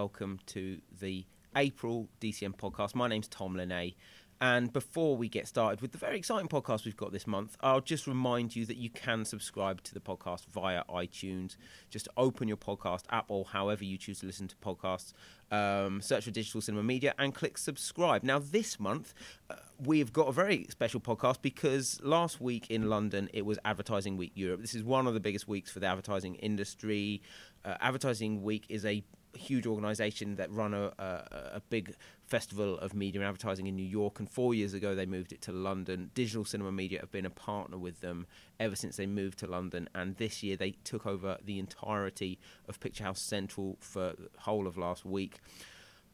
Welcome to the April DCM podcast. My name's Tom Linay. And before we get started with the very exciting podcast we've got this month, I'll just remind you that you can subscribe to the podcast via iTunes. Just open your podcast app or however you choose to listen to podcasts, um, search for Digital Cinema Media, and click subscribe. Now, this month, uh, we've got a very special podcast because last week in London, it was Advertising Week Europe. This is one of the biggest weeks for the advertising industry. Uh, advertising Week is a huge organisation that run a, a, a, big festival of media and advertising in New York, and four years ago they moved it to London. Digital Cinema Media have been a partner with them ever since they moved to London, and this year they took over the entirety of Picture House Central for the whole of last week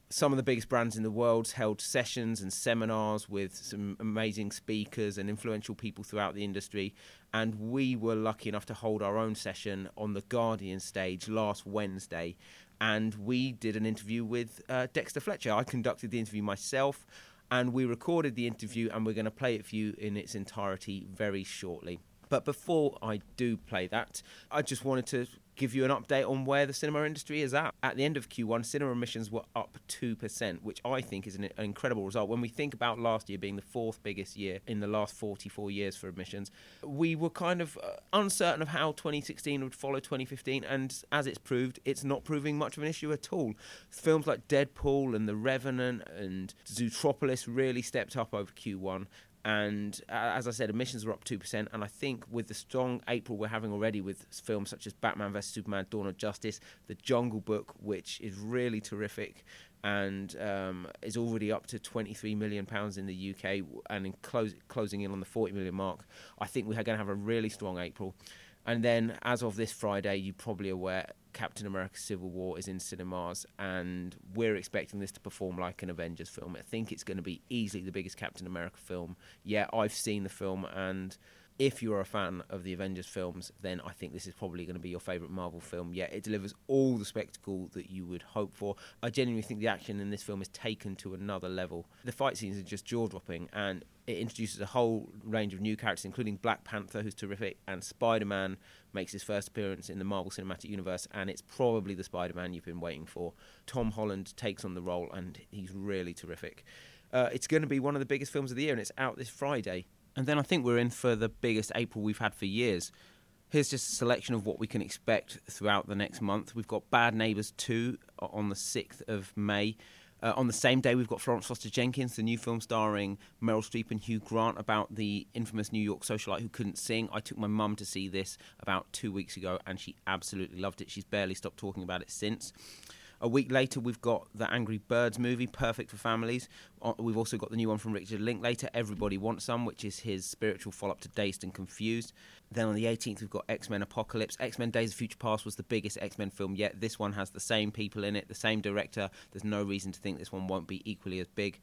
some of the biggest brands in the world held sessions and seminars with some amazing speakers and influential people throughout the industry. And we were lucky enough to hold our own session on the Guardian stage last Wednesday. And we did an interview with uh, Dexter Fletcher. I conducted the interview myself, and we recorded the interview, and we're going to play it for you in its entirety very shortly. But before I do play that, I just wanted to give you an update on where the cinema industry is at. At the end of Q1, cinema emissions were up 2%, which I think is an, incredible result. When we think about last year being the fourth biggest year in the last 44 years for emissions, we were kind of uh, uncertain of how 2016 would follow 2015, and as it's proved, it's not proving much of an issue at all. Films like Deadpool and The Revenant and Zootropolis really stepped up over Q1, and uh, as I said, emissions were up 2%. And I think with the strong April we're having already with films such as Batman vs. Superman, Dawn of Justice, The Jungle Book, which is really terrific and um, is already up to 23 million pounds in the UK and in close, closing in on the 40 million mark. I think we're going to have a really strong April. And then, as of this Friday, you're probably aware Captain America Civil War is in cinemas, and we're expecting this to perform like an Avengers film. I think it's going to be easily the biggest Captain America film. Yeah, I've seen the film, and if you're a fan of the Avengers films, then I think this is probably going to be your favourite Marvel film. Yeah, it delivers all the spectacle that you would hope for. I genuinely think the action in this film is taken to another level. The fight scenes are just jaw dropping, and it introduces a whole range of new characters, including Black Panther, who's terrific, and Spider Man makes his first appearance in the Marvel Cinematic Universe, and it's probably the Spider Man you've been waiting for. Tom Holland takes on the role, and he's really terrific. Uh, it's going to be one of the biggest films of the year, and it's out this Friday. And then I think we're in for the biggest April we've had for years. Here's just a selection of what we can expect throughout the next month. We've got Bad Neighbours 2 on the 6th of May. Uh, on the same day, we've got Florence Foster Jenkins, the new film starring Meryl Streep and Hugh Grant about the infamous New York socialite who couldn't sing. I took my mum to see this about two weeks ago, and she absolutely loved it. She's barely stopped talking about it since. A week later, we've got the Angry Birds movie, perfect for families. Uh, we've also got the new one from Richard Linklater, Everybody Wants Some, which is his spiritual follow up to Dazed and Confused. Then on the 18th, we've got X Men Apocalypse. X Men Days of Future Past was the biggest X Men film yet. This one has the same people in it, the same director. There's no reason to think this one won't be equally as big.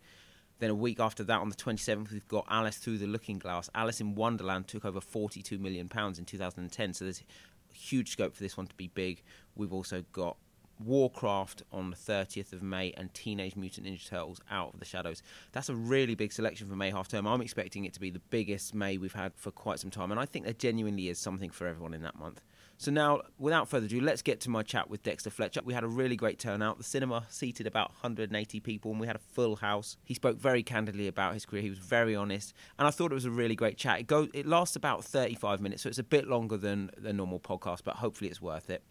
Then a week after that, on the 27th, we've got Alice Through the Looking Glass. Alice in Wonderland took over 42 million pounds in 2010, so there's huge scope for this one to be big. We've also got Warcraft on the 30th of May and Teenage Mutant Ninja Turtles Out of the Shadows. That's a really big selection for May half term. I'm expecting it to be the biggest May we've had for quite some time, and I think there genuinely is something for everyone in that month. So now, without further ado, let's get to my chat with Dexter Fletcher. We had a really great turnout. The cinema seated about 180 people, and we had a full house. He spoke very candidly about his career. He was very honest, and I thought it was a really great chat. It goes, it lasts about 35 minutes, so it's a bit longer than the normal podcast, but hopefully it's worth it.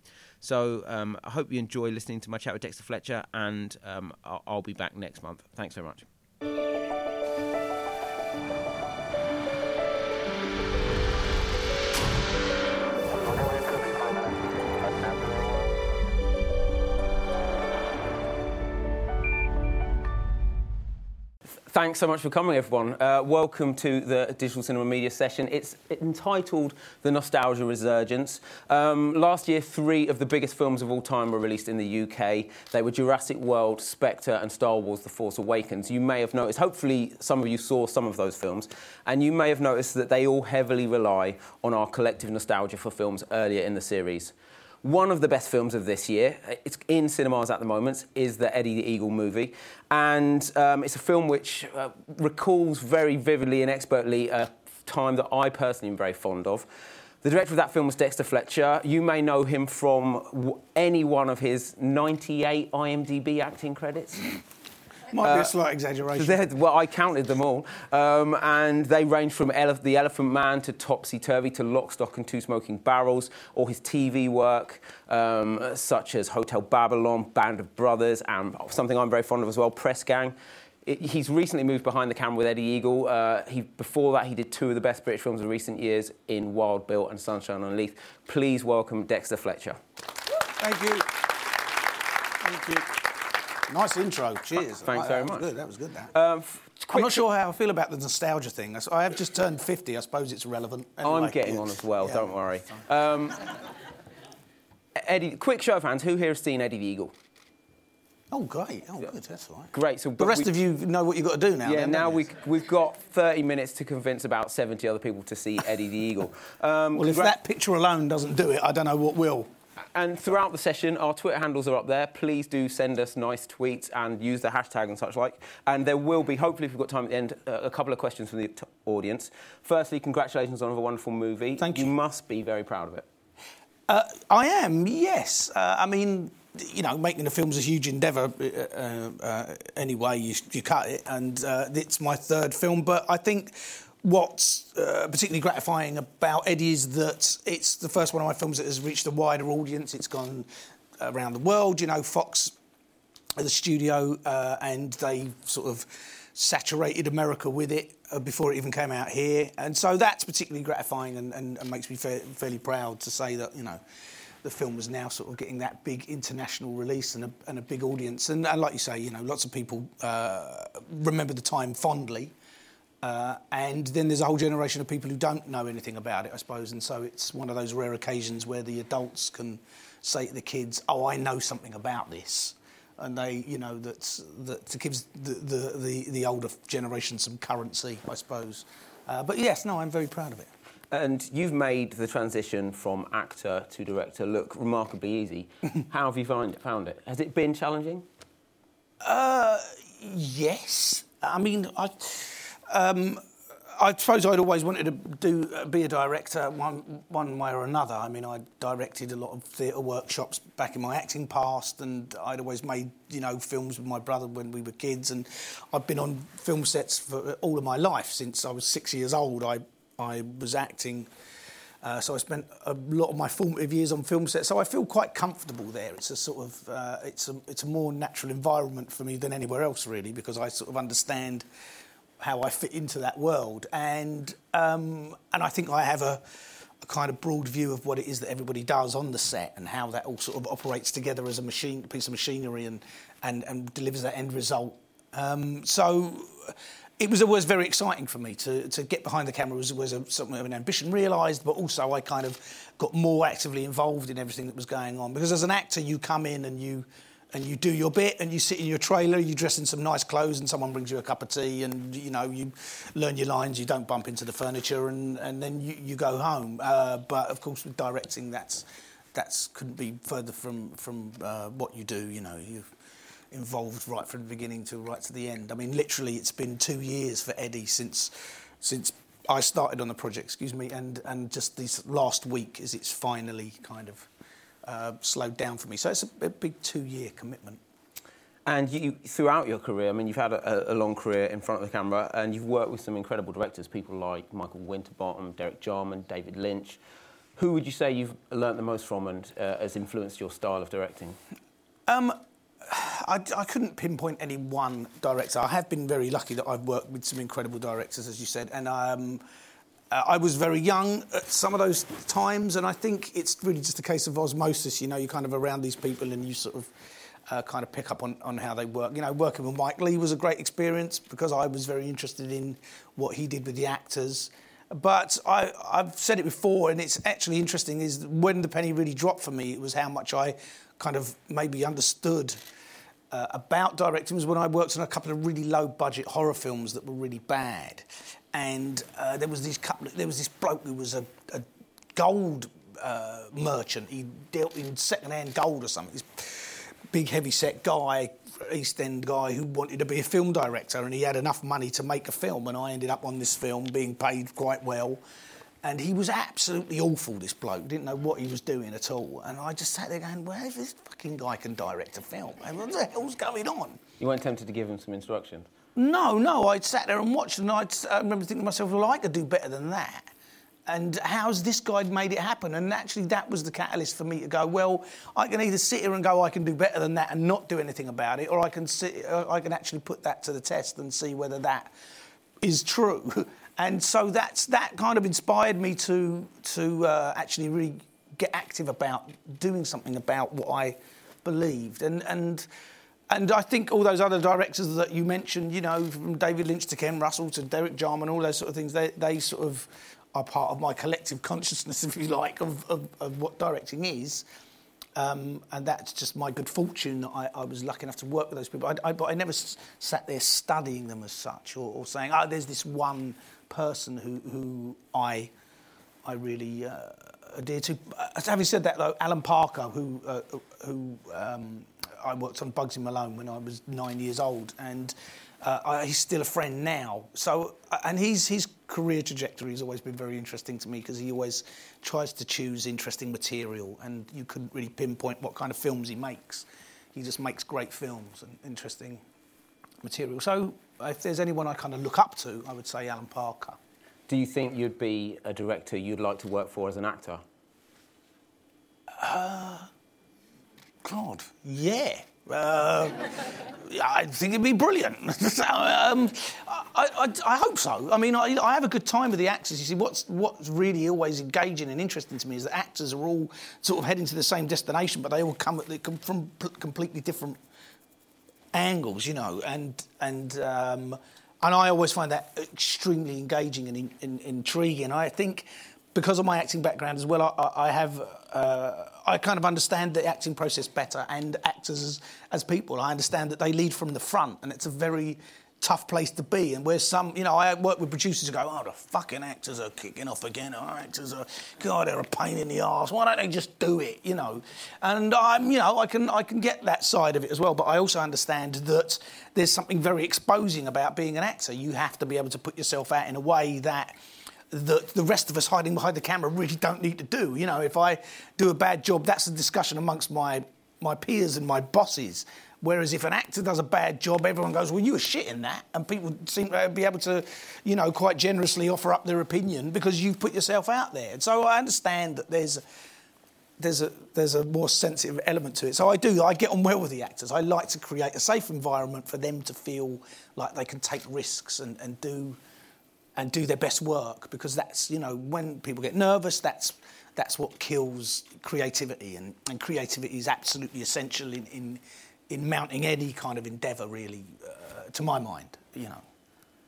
So um, I hope you enjoy listening to my chat with Dexter Fletcher, and um, I'll, I'll be back next month. Thanks very much. Thanks so much for coming, everyone. Uh, welcome to the Digital Cinema Media session. It's entitled The Nostalgia Resurgence. Um, last year, three of the biggest films of all time were released in the UK. They were Jurassic World, Spectre, and Star Wars The Force Awakens. You may have noticed, hopefully, some of you saw some of those films, and you may have noticed that they all heavily rely on our collective nostalgia for films earlier in the series. One of the best films of this year, it's in cinemas at the moment, is the Eddie the Eagle movie. And um, it's a film which uh, recalls very vividly and expertly a time that I personally am very fond of. The director of that film was Dexter Fletcher. You may know him from w- any one of his 98 IMDb acting credits. Might be a slight exaggeration. Well, I counted them all, um, and they range from Ele- The Elephant Man to Topsy Turvy to Lock, Stock and Two Smoking Barrels, or his TV work, um, such as Hotel Babylon, Band of Brothers, and something I'm very fond of as well, Press Gang. It- he's recently moved behind the camera with Eddie Eagle. Uh, he, before that, he did two of the best British films of recent years in Wild Bill and Sunshine on Leith. Please welcome Dexter Fletcher. Thank you. Thank you. Nice intro. Cheers. Thanks that very was much. Good. That was good. That. Um, I'm not sure how I feel about the nostalgia thing. I have just turned 50. I suppose it's relevant. I'm getting on as well, Yeah. don't worry. Um, Eddie, quick show of hands. Who here has seen Eddie the Eagle? Oh, great. Oh, good. That's all right. Great. So, The rest we- of you know what you've got to do now. Yeah, then, now we we've got 30 minutes to convince about 70 other people to see Eddie the Eagle. Um, Well, if that picture alone doesn't do it, I don't know what will. And throughout the session, our Twitter handles are up there. Please do send us nice tweets and use the hashtag and such like. And there will be, hopefully, if we've got time at the end, uh, a couple of questions from the t- audience. Firstly, congratulations on a wonderful movie. Thank You you. must be very proud of it. Uh, I am, yes. Uh, I mean, you know, making a film's a huge endeavour. Uh, uh, uh, anyway, you, you cut it, and uh, it's my third film. But I think what's uh, particularly gratifying about Eddie is that it's the first one of my films that has reached a wider audience. It's gone around the world. You know, Fox the studio, uh, and they sort of saturated America with it uh, before it even came out here, and so that's particularly gratifying and, and, and makes me fa- fairly proud to say that you know the film is now sort of getting that big international release and a, and a big audience, and, and like you say, you know, lots of people uh, remember the time fondly. Uh, and then there's a whole generation of people who don't know anything about it, I suppose. And so it's one of those rare occasions where the adults can say to the kids, "Oh, I know something about this," and they, you know, that's that gives the the, the, the older generation some currency, I suppose. Uh, but yes, no, I'm very proud of it. And you've made the transition from actor to director look remarkably easy. How have you find, found it? Has it been challenging? Uh, yes. I mean, I, um, I suppose I'd always wanted to do be a director one one way or another. I mean, I directed a lot of theatre workshops back in my acting past, and I'd always made you know films with my brother when we were kids, and I've been on film sets for all of my life since I was six years old. I I was acting. Uh, so I spent a lot of my formative years on film sets, so I feel quite comfortable there. It's a sort of uh, it's a it's a more natural environment for me than anywhere else, really, because I sort of understand how I fit into that world, and um, and I think I have a, a kind of broad view of what it is that everybody does on the set and how that all sort of operates together as a machine, piece of machinery, and and, and delivers that end result. Um, so it was always very exciting for me to, to get behind the camera was, was a, something of an ambition realised, but also I kind of got more actively involved in everything that was going on. Because as an actor, you come in and you and you do your bit and you sit in your trailer, you dress in some nice clothes and someone brings you a cup of tea and, you know, you learn your lines, you don't bump into the furniture and, and then you, you go home. Uh, but, of course, with directing, that's, that's couldn't be further from, from uh, what you do, you know. you involved right from the beginning to right to the end. I mean, literally, it's been two years for Eddie since since I started on the project. Excuse me, and and just this last week is it's finally kind of slowed down for me. So it's a, big two-year commitment. And you, throughout your career, I mean, you've had a, a long career in front of the camera, and you've worked with some incredible directors, people like Michael Winterbottom, Derek Jarman, David Lynch. Who would you say you've learnt the most from and uh, has influenced your style of directing? Um, I, I couldn't pinpoint any one director. I have been very lucky that I've worked with some incredible directors, as you said, and I um, I was very young at some of those times, and I think it's really just a case of osmosis. You know, you're kind of around these people, and you sort of uh, kind of pick up on, on how they work. You know, working with Mike Leigh was a great experience because I was very interested in what he did with the actors. But I, I've said it before, and it's actually interesting. Is when the penny really dropped for me, it was how much I kind of maybe understood uh, about directing was when I worked on a couple of really low budget horror films that were really bad, and uh, there was this couple. There was this bloke who was a, a gold uh, merchant. He dealt in second hand gold or something. This big heavy set guy, East End guy who wanted to be a film director, and he had enough money to make a film. And I ended up on this film being paid quite well. And he was absolutely awful, this bloke. Didn't know what he was doing at all. And I just sat there going, well, if this fucking guy can direct a film, what the hell's going on? You weren't tempted to give him some instructions? No, no. I'd sat there and watched, and I'd, I remember thinking to myself, well, I could do better than that. And how's this guy made it happen? And actually, that was the catalyst for me to go, well, I can either sit here and go, I can do better than that and not do anything about it, or I can, sit, I can actually put that to the test and see whether that is true. And so that's, that kind of inspired me to, to uh, actually really get active about doing something about what I believed. And, and, and I think all those other directors that you mentioned, you know, from David Lynch to Ken Russell to Derek Jarman, all those sort of things, they, they sort of are part of my collective consciousness, if you like, of, of, of what directing is. Um, and that's just my good fortune that I, I, was lucky enough to work with those people. I, I, but I never s- sat there studying them as such or, or, saying, oh, there's this one person who, who I, I really uh, adhere to. Uh, having said that, though, Alan Parker, who, uh, who um, I worked on Bugsy Malone when I was nine years old, and uh, he's still a friend now. So, uh, and he's, his career trajectory has always been very interesting to me because he always tries to choose interesting material, and you couldn't really pinpoint what kind of films he makes. He just makes great films and interesting material. So, if there's anyone I kind of look up to, I would say Alan Parker. Do you think you'd be a director you'd like to work for as an actor? Uh, God, yeah. Uh, I think it'd be brilliant. um, I, I, I, hope so. I mean, I, I, have a good time with the actors. You see, what's, what's really always engaging and interesting to me is that actors are all sort of heading to the same destination, but they all come, they come from completely different angles, you know. And, and, um, and I always find that extremely engaging and in, intriguing. I think because of my acting background as well, I, I have. Uh, I kind of understand the acting process better, and actors as, as people, I understand that they lead from the front, and it's a very tough place to be. And where some, you know, I work with producers who go, oh, the fucking actors are kicking off again. Our actors are, God, they're a pain in the arse. Why don't they just do it, you know? And I'm, you know, I can, I can get that side of it as well. But I also understand that there's something very exposing about being an actor. You have to be able to put yourself out in a way that that the rest of us hiding behind the camera really don't need to do. You know, if I do a bad job, that's a discussion amongst my my peers and my bosses. Whereas if an actor does a bad job, everyone goes, "Well, you were shit in that," and people seem to be able to, you know, quite generously offer up their opinion because you've put yourself out there. And so I understand that there's there's a there's a more sensitive element to it. So I do I get on well with the actors. I like to create a safe environment for them to feel like they can take risks and, and do and do their best work because that's you know when people get nervous that's that's what kills creativity and, and creativity is absolutely essential in, in in mounting any kind of endeavour really uh, to my mind you know.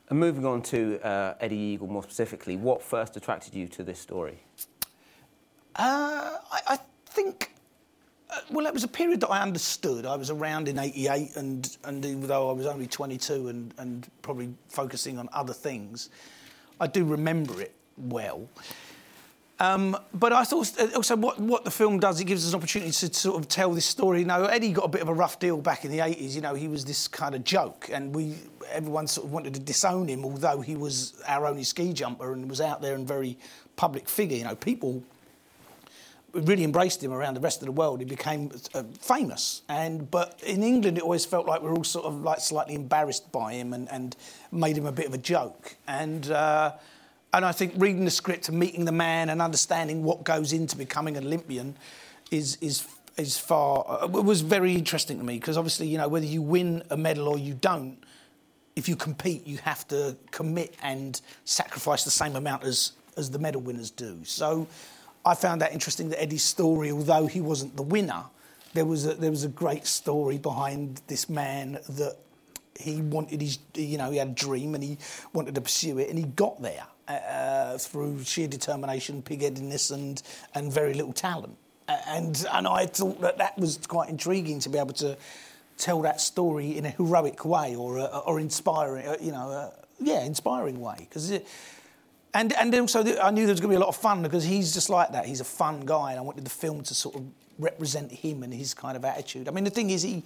And moving on to uh, Eddie Eagle more specifically what first attracted you to this story? Uh, I, I, think uh, well, it was a period that I understood. I was around in '88, and, and even though I was only 22 and, and probably focusing on other things, I do remember it well. Um, but I thought also what, what the film does, it gives us an opportunity to sort of tell this story. You know, Eddie got a bit of a rough deal back in the 80s. You know, he was this kind of joke, and we everyone sort of wanted to disown him, although he was our only ski jumper and was out there and very public figure. You know, people really embraced him around the rest of the world. He became uh, famous, and but in England, it always felt like we are all sort of like slightly embarrassed by him and, and made him a bit of a joke. And uh, and I think reading the script and meeting the man and understanding what goes into becoming an Olympian is is is far uh, was very interesting to me because obviously you know whether you win a medal or you don't. If you compete, you have to commit and sacrifice the same amount as, as the medal winners do. So I found that interesting that Eddie's story, although he wasn't the winner, there was a, there was a great story behind this man that he wanted his, you know, he had a dream and he wanted to pursue it and he got there uh, through sheer determination, pig-headedness and, and very little talent. And, and I thought that that was quite intriguing to be able to tell that story in a heroic way or, uh, or inspiring, uh, you know, uh, yeah, inspiring way. Because and and also I knew there was going to be a lot of fun because he's just like that. He's a fun guy, and I wanted the film to sort of represent him and his kind of attitude. I mean, the thing is, he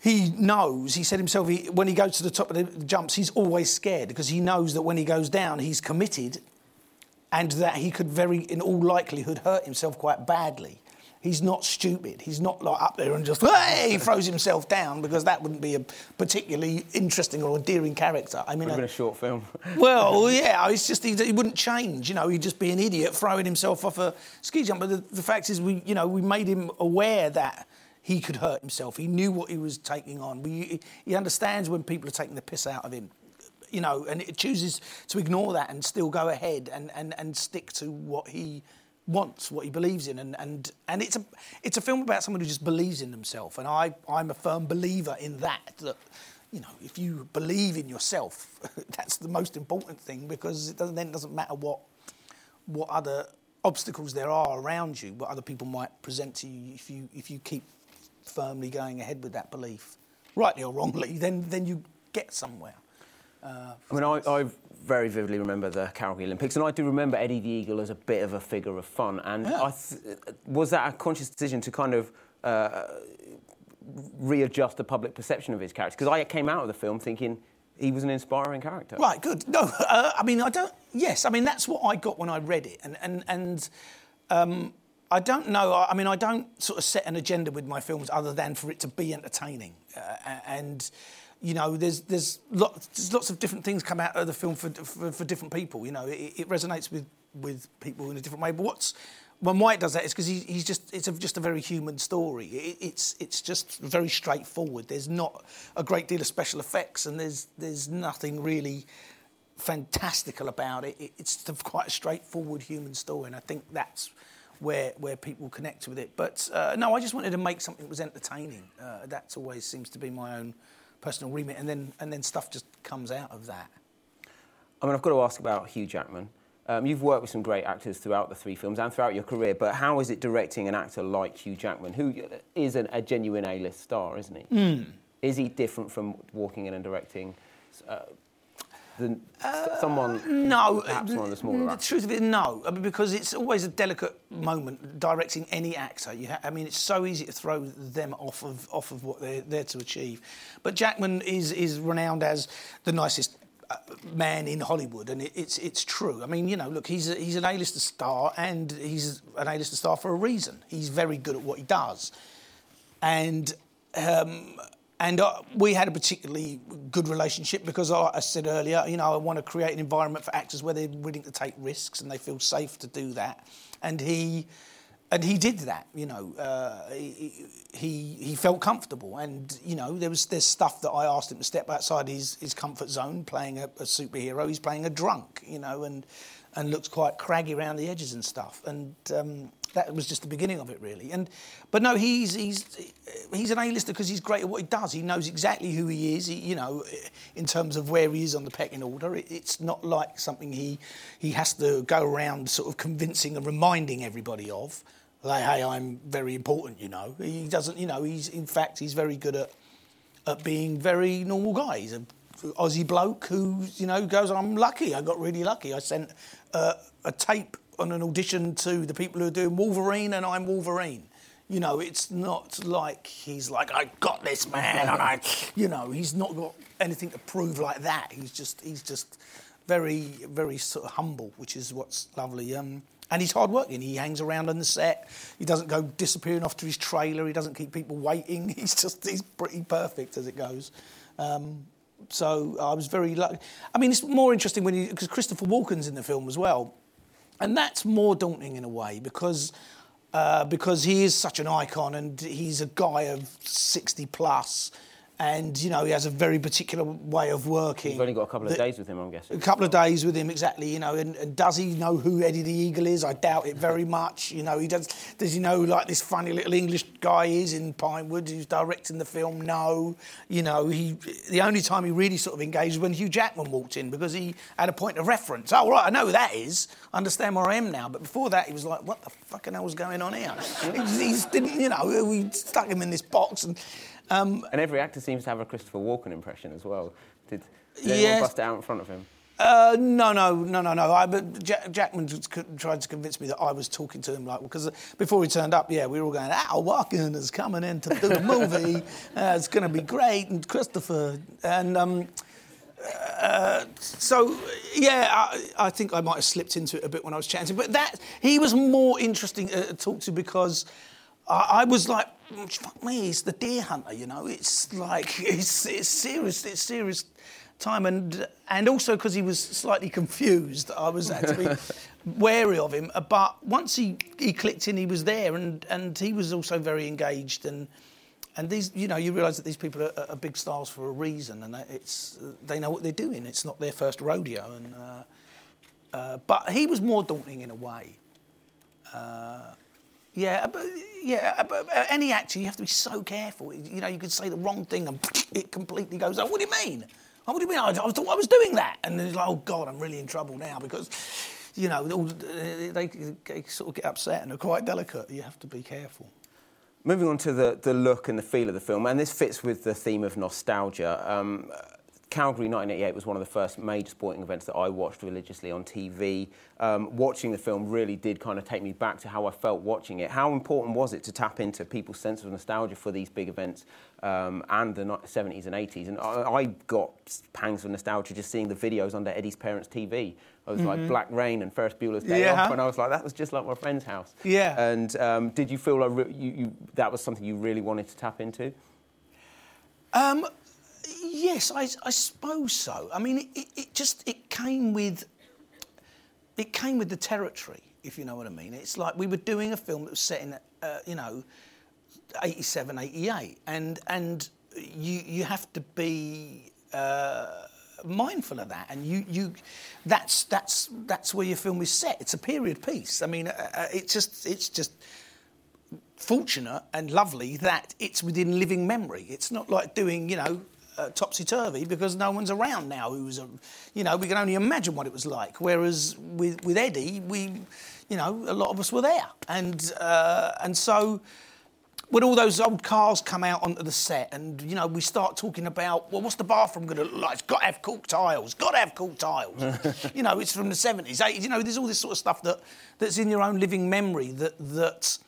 he knows. He said himself, he, when he goes to the top of the jumps, he's always scared because he knows that when he goes down, he's committed, and that he could very, in all likelihood, hurt himself quite badly. He's not stupid. He's not like up there and just hey, he throws himself down because that wouldn't be a particularly interesting or endearing character. I mean, Would have been uh, a short film. well, yeah, it's just he, he wouldn't change. You know, he'd just be an idiot throwing himself off a ski jump. But the, the fact is, we you know we made him aware that he could hurt himself. He knew what he was taking on. We, he understands when people are taking the piss out of him. You know, and it chooses to ignore that and still go ahead and, and, and stick to what he wants, what he believes in, and, and, and it's a it's a film about someone who just believes in themselves, and I I'm a firm believer in that. That you know, if you believe in yourself, that's the most important thing because it doesn't then doesn't matter what what other obstacles there are around you, what other people might present to you if you if you keep firmly going ahead with that belief, rightly or wrongly, then then you get somewhere. Uh, I mean, I, I, very vividly remember the Calgary Olympics, and I do remember Eddie the Eagle as a bit of a figure of fun. And yeah. th- was that a conscious decision to kind of uh, readjust the public perception of his character? Because I came out of the film thinking he was an inspiring character. Right, good. No, uh, I mean, I don't. Yes, I mean that's what I got when I read it, and and and. Um, I don't know. I mean, I don't sort of set an agenda with my films other than for it to be entertaining. Uh, and you know, there's there's lots, there's lots of different things come out of the film for for, for different people. You know, it, it, resonates with with people in a different way. But what's when White does that is because he, he's just it's a, just a very human story. It, it's it's just very straightforward. There's not a great deal of special effects, and there's there's nothing really fantastical about it. It's quite a straightforward human story, and I think that's where where people connect with it. But uh, no, I just wanted to make something that was entertaining. Uh, that always seems to be my own personal remit, and then and then stuff just comes out of that. I mean, I've got to ask about Hugh Jackman. Um, you've worked with some great actors throughout the three films and throughout your career, but how is it directing an actor like Hugh Jackman, who is an, a genuine A-list star, isn't he? Mm. Is he different from walking in and directing uh, than uh, someone? No, perhaps one of the smaller. The truth of it, no, I mean, because it's always a delicate moment directing any actor. Ha- I mean, it's so easy to throw them off of off of what they're there to achieve. But Jackman is is renowned as the nicest uh, man in Hollywood, and it, it's it's true. I mean, you know, look, he's a, he's an A-lister star, and he's an A-lister star for a reason. He's very good at what he does, and um, and uh, we had a particularly good relationship because I, I, said earlier, you know, I want to create an environment for actors where they're willing to take risks and they feel safe to do that. And he, and he did that. You know, uh, he, he, he felt comfortable, and you know, there was there's stuff that I asked him to step outside his, his comfort zone, playing a, a superhero. He's playing a drunk, you know, and and looks quite craggy around the edges and stuff. And um, that was just the beginning of it, really. And but no, he's he's he's an A-lister because he's great at what he does. He knows exactly who he is. He, you know, in terms of where he is on the pecking order. It, it's not like something he he has to go around sort of convincing and reminding everybody of. Like, hey, I'm very important. You know, he doesn't. You know, he's in fact he's very good at at being very normal guy. He's a Aussie bloke who, you know, goes, I'm lucky, I got really lucky. I sent uh, a tape on an audition to the people who are doing Wolverine, and I'm Wolverine. You know, it's not like he's like, I got this man, and I, you know, he's not got anything to prove like that. He's just, he's just very, very sort of humble, which is what's lovely. Um, and he's hardworking. He hangs around on the set. He doesn't go disappearing off to his trailer. He doesn't keep people waiting. He's just, he's pretty perfect as it goes. Um, so I was very lucky. I mean, it's more interesting when you, because Christopher Walken's in the film as well. And that's more daunting in a way because, uh, because he is such an icon and he's a guy of 60 plus and you know he has a very particular way of working. You've only got a couple of days with him, I'm guessing. A couple of days with him, exactly. You know, and, and, does he know who Eddie the Eagle is? I doubt it very much. You know, he does. Does he know like this funny little English guy is in Pinewood who's directing the film? No. You know, he the only time he really sort of engaged was when Hugh Jackman walked in because he had a point of reference. Oh right, I know who that is. I understand where I am now. But before that, he was like, what the fucking hell was going on here? he, he didn't, you know, we stuck him in this box and. Um, and every actor seems to have a Christopher Walken impression as well. Did, did yes. anyone bust it out in front of him? Uh, no, no, no, no, no. I, but Jack, Jackman tried to convince me that I was talking to him like because before he turned up, yeah, we were all going, Al Walken is coming in to do the movie. uh, it's going to be great, and Christopher and. Um, uh, so yeah, I, I, think I might have slipped into it a bit when I was chatting. But that he was more interesting uh, to talk to because I, I was like, fuck me, he's the deer hunter. You know, it's like it's it's serious. It's serious time, and and also because he was slightly confused, I was be wary of him. But once he, he clicked in, he was there, and and he was also very engaged and. And these, you know, you realise that these people are, are, big stars for a reason, and it's they know what they're doing. It's not their first rodeo, and uh, uh, but he was more daunting in a way. Uh, yeah, but yeah, but any actor, you have to be so careful. You know, you could say the wrong thing and it completely goes. Oh, what do you mean? Oh, what do you mean? I, thought I was doing that. And then he's like, oh, God, I'm really in trouble now because, you know, they, they sort of get upset and are quite delicate. You have to be careful. Moving on to the, the look and the feel of the film, and this fits with the theme of nostalgia. Um, Calgary 1988 was one of the first major sporting events that I watched religiously on TV. Um, watching the film really did kind of take me back to how I felt watching it. How important was it to tap into people's sense of nostalgia for these big events um, and the 70s and 80s? And I, I, got pangs of nostalgia just seeing the videos under Eddie's parents' TV. I was mm-hmm. like Black Rain and Ferris Bueller's Day yeah. Off, and I was like, that was just like my friend's house. Yeah. And um, did you feel like re- you, you, that was something you really wanted to tap into? Um, Yes, I, I suppose so. I mean, it, it, just it came with it came with the territory, if you know what I mean. It's like we were doing a film that was set in, uh, you know, 87, 88, and and you you have to be. Uh, mindful of that, and you, you, that's that's that's where your film is set. It's a period piece. I mean, uh, uh it's just it's just fortunate and lovely that it's within living memory. It's not like doing you know uh, topsy turvy because no one's around now who's, a, you know, we can only imagine what it was like. Whereas with, with Eddie, we, you know, a lot of us were there. And, uh, and so when all those old cars come out onto the set and, you know, we start talking about, well, what's the bathroom going to look like? It's got to have cork tiles, got to have cork tiles. you know, it's from the 70s, 80s. You know, there's all this sort of stuff that, that's in your own living memory that, that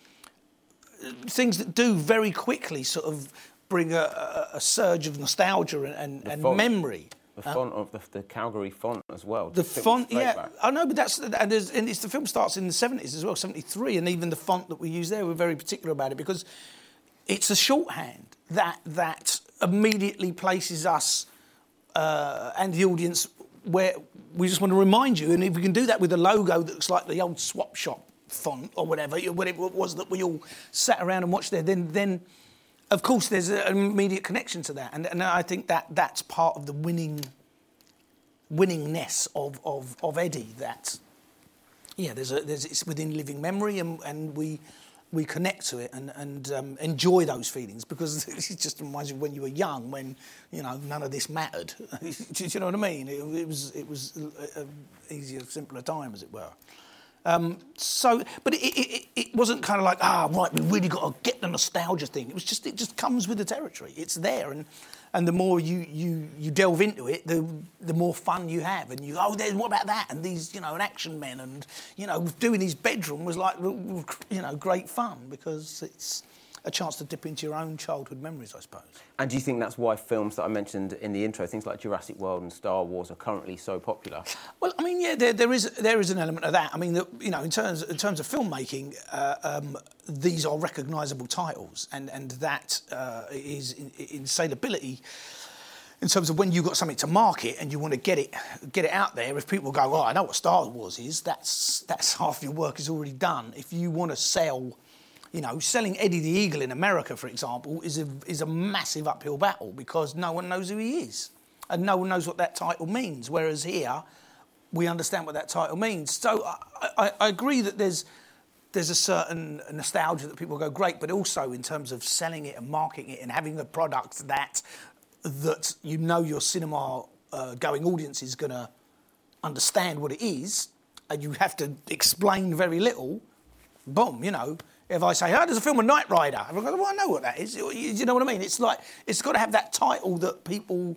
things that do very quickly sort of bring a, a, surge of nostalgia and, and, and memory. The font of the, the, Calgary font as well. The font, yeah, back. I know, but that's and, and it's the film starts in the seventies as well, seventy three, and even the font that we use there, we're very particular about it because it's a shorthand that that immediately places us uh, and the audience where we just want to remind you, and if we can do that with a logo that looks like the old swap shop font or whatever, whatever it was that we all sat around and watched there, then then of course, there's an immediate connection to that, and, and I think that that's part of the winning winningness of, of, of Eddie. That yeah, there's a there's it's within living memory, and, and we we connect to it and, and um, enjoy those feelings because it just reminds you when you were young, when you know none of this mattered. Do you know what I mean? It, it was it was a, a easier, simpler time, as it were. Um, so, but it, it, it, wasn't kind of like, ah, right, we really got to get the nostalgia thing. It was just, it just comes with the territory. It's there, and and the more you you you delve into it, the the more fun you have. And you, oh, there's what about that? And these, you know, an action men, and you know, doing his bedroom was like, you know, great fun because it's a chance to dip into your own childhood memories, I suppose. And do you think that's why films that I mentioned in the intro, things like Jurassic World and Star Wars, are currently so popular? Well, I mean, yeah, there, there is there is an element of that. I mean, the, you know, in terms in terms of filmmaking, uh, um, these are recognisable titles, and and that uh, is in, in saleability in terms of when you've got something to market and you want to get it get it out there, if people go, oh, I know what Star Wars is, that's that's half your work is already done. If you want to sell you know, selling Eddie the Eagle in America, for example, is a, is a massive uphill battle because no one knows who he is. And no one knows what that title means. Whereas here, we understand what that title means. So I, I, I agree that there's, there's a certain nostalgia that people go, great, but also in terms of selling it and marketing it and having a product that, that you know your cinema uh, going audience is going to understand what it is, and you have to explain very little, boom, you know, if I say, oh, there's a film of Knight Rider, everyone goes, well, I know what that is. You, know what I mean? It's like, it's got to have that title that people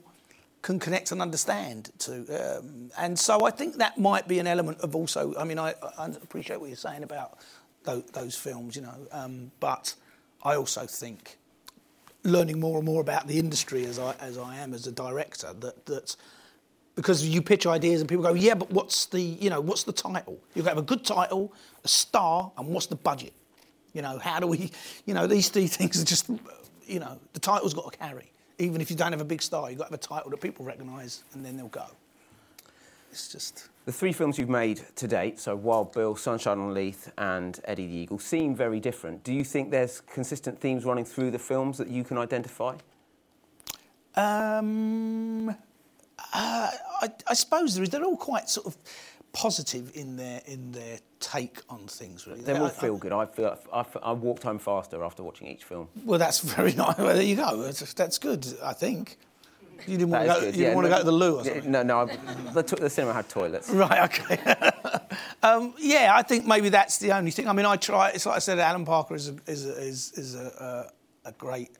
can connect and understand to. Um, and so I think that might be an element of also, I mean, I, I appreciate what you're saying about those, those films, you know, um, but I also think learning more and more about the industry as I, as I am as a director, that, that because you pitch ideas and people go, yeah, but what's the you know what's the title? You've got to have a good title, a star, and what's the budget? You know, how do we? You know, these three things are just you know the title's got to carry. Even if you don't have a big star, you've got to have a title that people recognise, and then they'll go. It's just. The three films you've made to date, so Wild Bill, Sunshine on Leith, and Eddie the Eagle, seem very different. Do you think there's consistent themes running through the films that you can identify? Um, uh, I, I, suppose there is. They're all quite sort of positive in their in their take on things. Really, they all feel I, good. I feel I, I, walked home faster after watching each film. Well, that's very nice. Well, there you go. That's, that's good. I think. You didn't want, to go, you didn't want no, to go to the loo or something? No, no. the, the, cinema had toilets. Right, okay. um, yeah, I think maybe that's the only thing. I mean, I try. It's like I said, Alan Parker is a, is a, is, is a, a, a great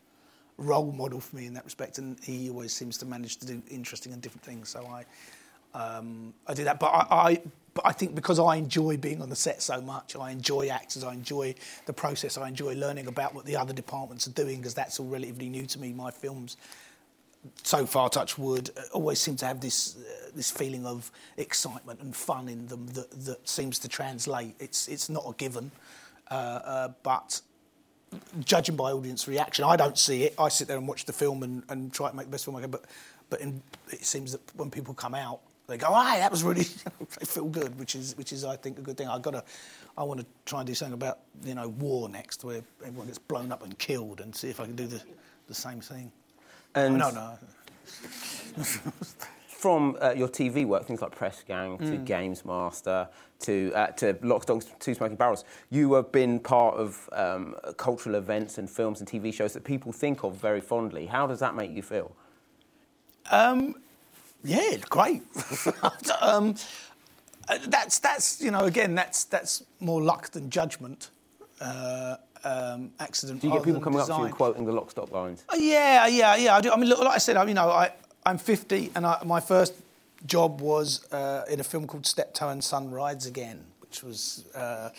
role model for me in that respect, and he always seems to manage to do interesting and different things. So I, um, I do that. But I, I, but I think because I enjoy being on the set so much, I enjoy actors, I enjoy the process, I enjoy learning about what the other departments are doing because that's all relatively new to me. My films, so far, touch wood, always seem to have this uh, this feeling of excitement and fun in them that, that seems to translate. It's it's not a given, uh, uh, but judging by audience reaction, I don't see it. I sit there and watch the film and, and try to make the best film I can. But but in, it seems that when people come out, they go, "Ah, that was really," they feel good, which is which is I think a good thing. I got to, I want to try and do something about you know war next, where everyone gets blown up and killed, and see if I can do the the same thing. And no, no. from uh, your TV work, things like Press Gang to mm. Games Master to uh, to Lock, Stock, Two Smoking Barrels, you have been part of um, cultural events and films and TV shows that people think of very fondly. How does that make you feel? Um, yeah, great. um, that's that's you know again that's that's more luck than judgment. Uh, um, accident. Do you get people coming design. up to you quoting the lock stock lines? Uh, yeah, yeah, yeah. I do. I mean, look, like I said, I, you know, I, I'm 50, and I, my first job was uh, in a film called Steptoe and Son Rides Again, which was uh,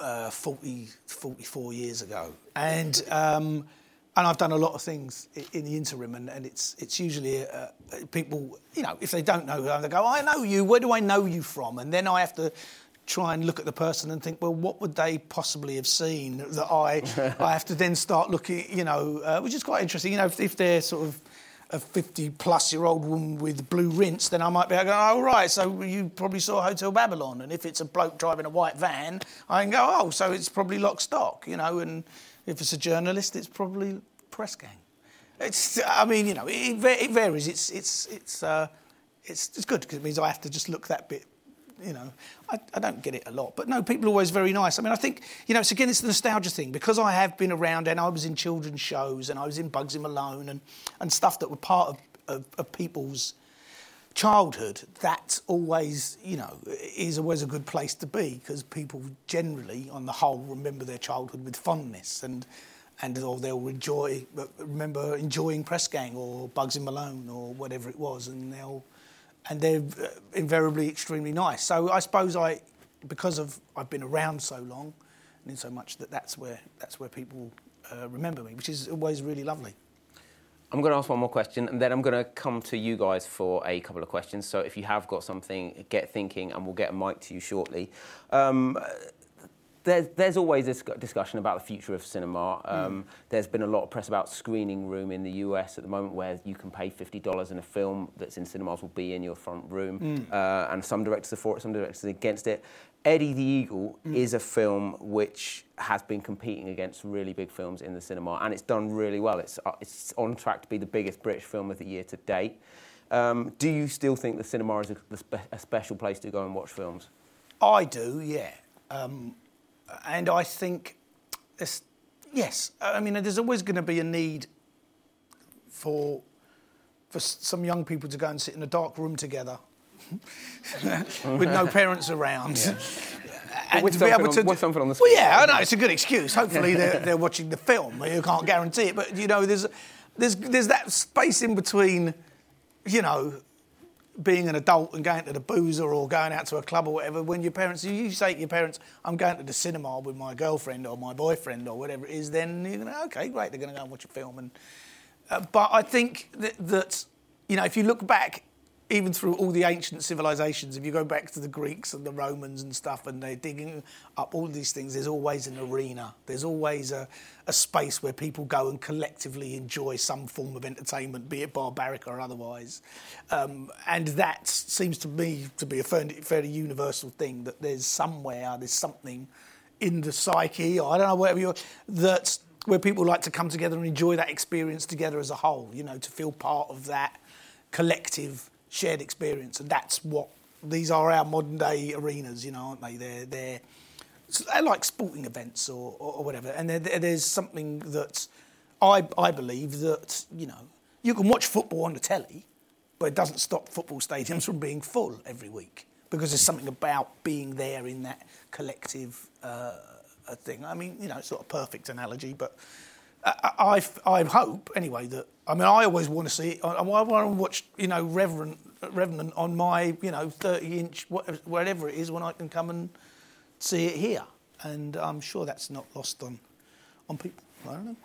uh, 40, 44 years ago. And um, and I've done a lot of things in the interim, and, and it's it's usually uh, people, you know, if they don't know, they go, I know you. Where do I know you from? And then I have to try and look at the person and think, well, what would they possibly have seen that I I have to then start looking, you know, uh, which is quite interesting. You know, if, if they're sort of a 50 plus year old woman with blue rinse, then I might be able to go, oh, right, so you probably saw Hotel Babylon. And if it's a bloke driving a white van, I can go, oh, so it's probably lock stock, you know. And if it's a journalist, it's probably press gang. It's, I mean, you know, it, it varies. It's, it's, it's, uh, it's, it's good because it means I have to just look that bit you know, I, I, don't get it a lot. But no, people are always very nice. I mean, I think, you know, it's again, it's the nostalgia thing. Because I have been around and I was in children's shows and I was in Bugsy Malone and, and stuff that were part of, of, of people's childhood, that's always, you know, is always a good place to be because people generally, on the whole, remember their childhood with fondness and and or they'll enjoy remember enjoying Press Gang or Bugsy Malone or whatever it was, and they'll and they're uh, invariably extremely nice. So I suppose I, because of I've been around so long, and in so much that that's where that's where people uh, remember me, which is always really lovely. I'm going to ask one more question, and then I'm going to come to you guys for a couple of questions. So if you have got something, get thinking, and we'll get a mic to you shortly. Um, there's, there's always this discussion about the future of cinema. Um, mm. There's been a lot of press about screening room in the US at the moment where you can pay $50 and a film that's in cinemas will be in your front room. Mm. Uh, and some directors are for it, some directors are against it. Eddie the Eagle mm. is a film which has been competing against really big films in the cinema and it's done really well. It's, uh, it's on track to be the biggest British film of the year to date. Um, do you still think the cinema is a, a, special place to go and watch films? I do, yeah. Um, and I think, yes, I mean, there's always going to be a need for for some young people to go and sit in a dark room together with no parents around. Yeah. And with, to something on, to, with something on the screen. Well, yeah, I know it's a good excuse. Hopefully, they're, they're watching the film. You can't guarantee it, but you know, there's there's there's that space in between, you know, being an adult and going to the boozer or going out to a club or whatever, when your parents, you say to your parents, I'm going to the cinema with my girlfriend or my boyfriend or whatever it is, then you're going to, okay, great, they're going to go and watch a film. And, uh, but I think that, that, you know, if you look back even through all the ancient civilizations, if you go back to the Greeks and the Romans and stuff, and they're digging up all these things, there's always an arena. There's always a, a space where people go and collectively enjoy some form of entertainment, be it barbaric or otherwise. Um, and that seems to me to be a fairly, fairly universal thing that there's somewhere, there's something in the psyche, or I don't know, whatever you're, that's where people like to come together and enjoy that experience together as a whole, you know, to feel part of that collective shared experience. And that's what these are our modern day arenas, you know, aren't they? They're, they're, they're like sporting events or, or, or whatever. And there's something that I, I believe that, you know, you can watch football on the telly, but it doesn't stop football stadiums from being full every week because there's something about being there in that collective uh, thing. I mean, you know, it's not a perfect analogy, but I, I, I hope anyway that I mean I always want to see it. I, I want to watch you know Reverend Revenant on my you know 30 inch whatever it is when I can come and see it here, and I'm sure that's not lost on on people. I don't know.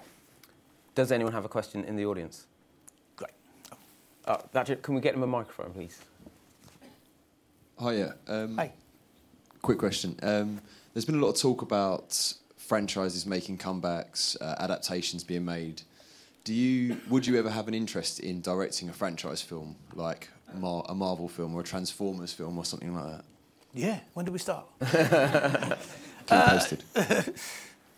Does anyone have a question in the audience? Great. Oh. Uh, can we get him a microphone, please? Hiya. Um, hey. Quick question. Um, there's been a lot of talk about franchises making comebacks, uh, adaptations being made. Do you would you ever have an interest in directing a franchise film like Mar- a Marvel film or a Transformers film or something like that? Yeah. When do we start? Keep posted.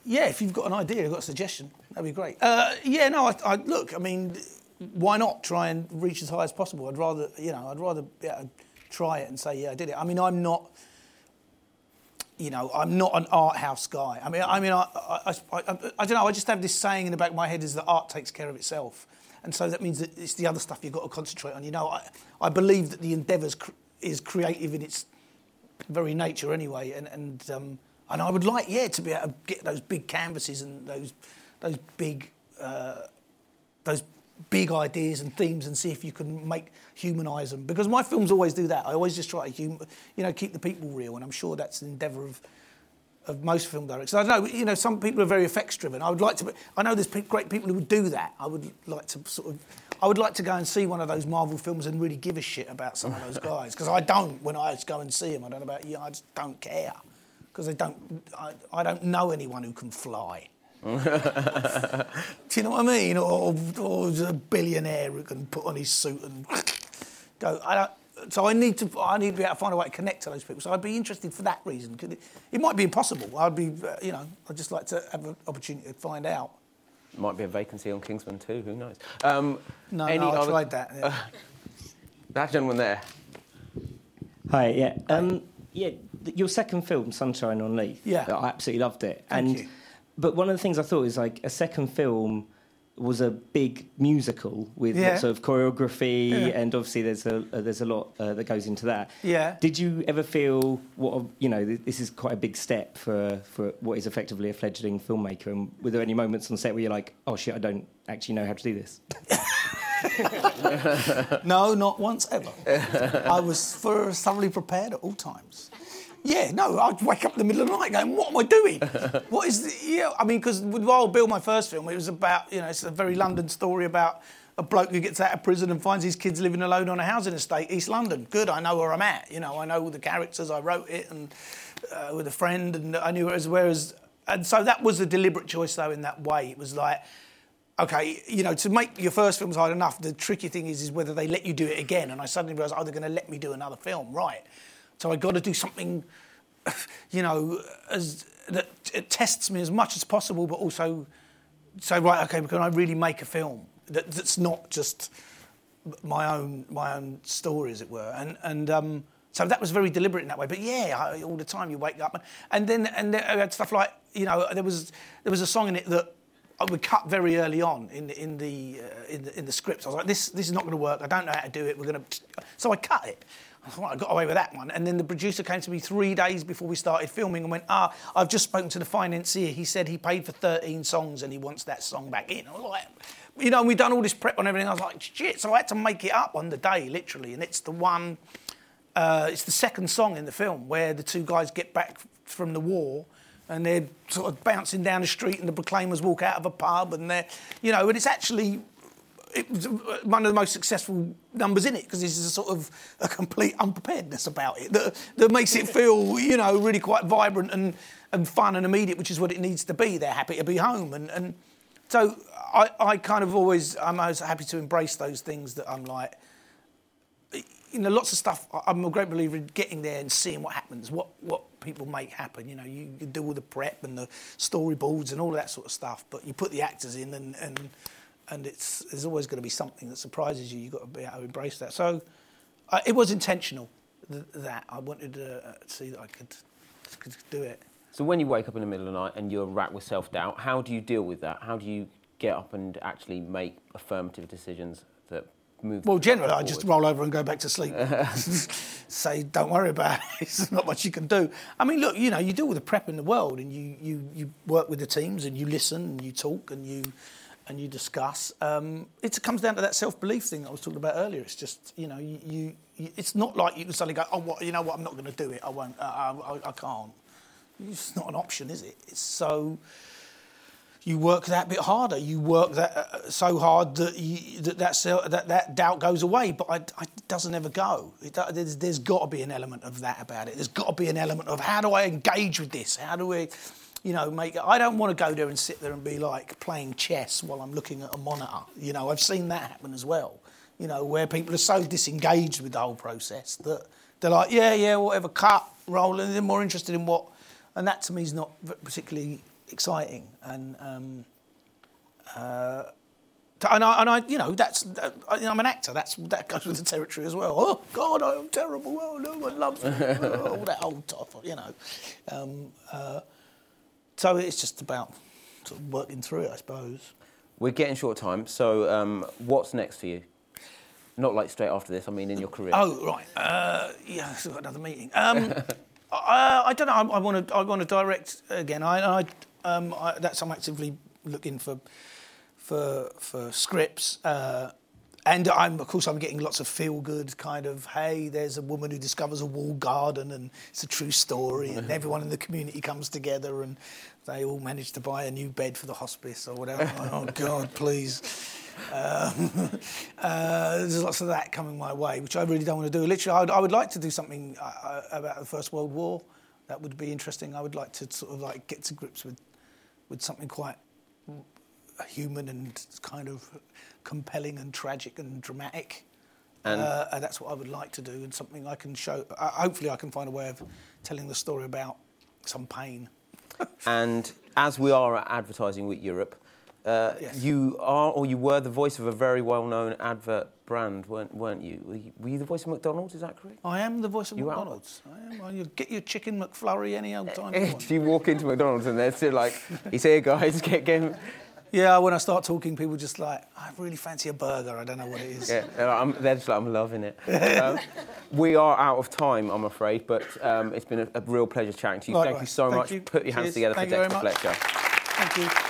yeah, if you've got an idea, you've got a suggestion, that'd be great. Uh, yeah, no, I, I, look. I mean, why not try and reach as high as possible? I'd rather, you know, I'd rather yeah, try it and say, yeah, I did it. I mean, I'm not you know, I'm not an art house guy. I mean, I mean, I, I, I, I, don't know. I just have this saying in the back of my head: is that art takes care of itself, and so that means that it's the other stuff you've got to concentrate on. You know, I, I believe that the endeavour is creative in its very nature, anyway, and and um, and I would like, yeah, to be able to get those big canvases and those those big uh, those big ideas and themes and see if you can make humanize them. Because my films always do that. I always just try to hum, you know keep the people real and i'm sure that's an endeavor of of most film directors. I know you know some people are very effects driven i would like to i know there's great people who would do that. I would like to sort of i would like to go and see one of those marvel films and really give a shit about some of those guys. Because i don't when i go and see them i don't know about you. I just don't care. Because I don't I, I don't know anyone who can fly Do you know what I mean? Or, or a billionaire who can put on his suit and go. I don't, so I need to I need to be able to find a way to connect to those people. So I'd be interested for that reason. It, it, might be impossible. I'd be uh, you know I'd just like to have an opportunity to find out. Might be a vacancy on Kingsman too. Who knows? Um, no, no, I other, tried that. Yeah. Uh, that gentleman there. Hi. Yeah. Um, yeah. Your second film, Sunshine on Leith. Yeah. I absolutely loved it. Thank and you but one of the things I thought is like a second film was a big musical with yeah. lots of choreography, yeah. and obviously there's a uh, there's a lot uh, that goes into that. Yeah. Did you ever feel what you know? This is quite a big step for for what is effectively a fledgling filmmaker. And were there any moments on set where you're like, oh shit, I don't actually know how to do this? no, not once ever. I was thoroughly prepared at all times. Yeah, no, I'd wake up in the middle of the night going, what am I doing? what is the, yeah, I mean, because with Wild Bill, my first film, it was about, you know, it's a very London story about a bloke who gets out of prison and finds his kids living alone on a housing estate, East London. Good, I know where I'm at. You know, I know all the characters, I wrote it and uh, with a friend and I knew it as whereas, and so that was a deliberate choice though in that way. It was like, okay, you know, to make your first films hard enough, the tricky thing is, is whether they let you do it again. And I suddenly realised, oh, they're going to let me do another film, right? So I got to do something, you know, as that it tests me as much as possible, but also say, right, okay, can I really make a film that, that's not just my own my own story, as it were? And and um, so that was very deliberate in that way. But yeah, I, all the time you wake up and, and then and then I had stuff like you know there was there was a song in it that I would cut very early on in the in the, uh, in the in the script. I was like, this this is not going to work. I don't know how to do it. We're going to so I cut it. I thought I got away with that one. And then the producer came to me three days before we started filming and went, Ah, I've just spoken to the financier. He said he paid for 13 songs and he wants that song back in. I was like, you know, we've done all this prep on everything. I was like, shit. So I had to make it up on the day, literally. And it's the one, uh, it's the second song in the film where the two guys get back from the war and they're sort of bouncing down the street and the proclaimers walk out of a pub and they're, you know, and it's actually one of the most successful numbers in it because there's a sort of a complete unpreparedness about it that, that makes it feel, you know, really quite vibrant and, and fun and immediate, which is what it needs to be. They're happy to be home. And, and so I, I kind of always, I'm always happy to embrace those things that I'm like, you know, lots of stuff. I'm a great believer in getting there and seeing what happens, what what people make happen. You know, you, you do all the prep and the storyboards and all that sort of stuff, but you put the actors in, and and and it's there's always going to be something that surprises you. You've got to be able to embrace that. So, uh, it was intentional th- that I wanted to uh, see that I could, could do it. So when you wake up in the middle of the night and you're racked with self-doubt, how do you deal with that? How do you get up and actually make affirmative decisions that move? Well, generally, I just roll over and go back to sleep. Say, don't worry about it. There's not much you can do. I mean, look, you know, you deal with the prep in the world, and you, you, you work with the teams, and you listen, and you talk, and you and you discuss. Um, it comes down to that self belief thing that I was talking about earlier. It's just, you know, you, you, you it's not like you can suddenly go, oh, what, you know what, I'm not going to do it. I won't. Uh, I, I, can't. It's not an option, is it? It's so you work that bit harder. You work that uh, so hard that you, that, that that that doubt goes away. But I, I, it doesn't ever go. It, there's, there's got to be an element of that about it. There's got to be an element of how do I engage with this? How do we, you know, make? I don't want to go there and sit there and be like playing chess while I'm looking at a monitor. You know, I've seen that happen as well. You know, where people are so disengaged with the whole process that they're like, yeah, yeah, whatever, cut, roll, and they're more interested in what, and that to me is not particularly exciting. And um, uh, and I, and I, you know, that's that, I- I'm an actor. That's that goes with the territory as well. Oh God, I'm terrible. Oh, no one loves me. Oh, all that old stuff, you know. Um, uh, so it's just about sort of working through it, I suppose. We're getting short time, so um, what's next for you? Not like straight after this. I mean, in your career. Oh right, uh, yeah, I've got another meeting. Um, I, I don't know. I, I want to. I want to direct again. I, I, um, I that's I'm actively looking for for for scripts. Uh, and I'm, of course, I'm getting lots of feel-good kind of. Hey, there's a woman who discovers a walled garden, and it's a true story, and everyone in the community comes together, and they all manage to buy a new bed for the hospice or whatever. oh God, please. Um, uh, there's lots of that coming my way, which I really don't want to do. Literally, I would, I would like to do something uh, about the First World War. That would be interesting. I would like to sort of like get to grips with, with something quite human and kind of compelling and tragic and dramatic. And- uh, and that's what I would like to do, and something I can show. Uh, hopefully, I can find a way of telling the story about some pain. And as we are at Advertising Week Europe, uh, Yes. you are or you were the voice of a very well-known advert brand, weren't, weren't you? Were, you? were you the voice of McDonald's? Is that correct? I am the voice of You are? McDonald's. I am. Well, you get your chicken McFlurry any old time. If you walk into McDonald's and they're still like, "He's here, guys, get get." Yeah, when I start talking, people just like, I really fancy a burger. I don't know what it is. Yeah, they're, I'm, they're just like, I'm loving it. Um, we are out of time, I'm afraid, but um, it's been a, a real pleasure chatting to you. Thank you so Thank much. you. Put your hands together Thank for Dexter. Fletcher. Thank you.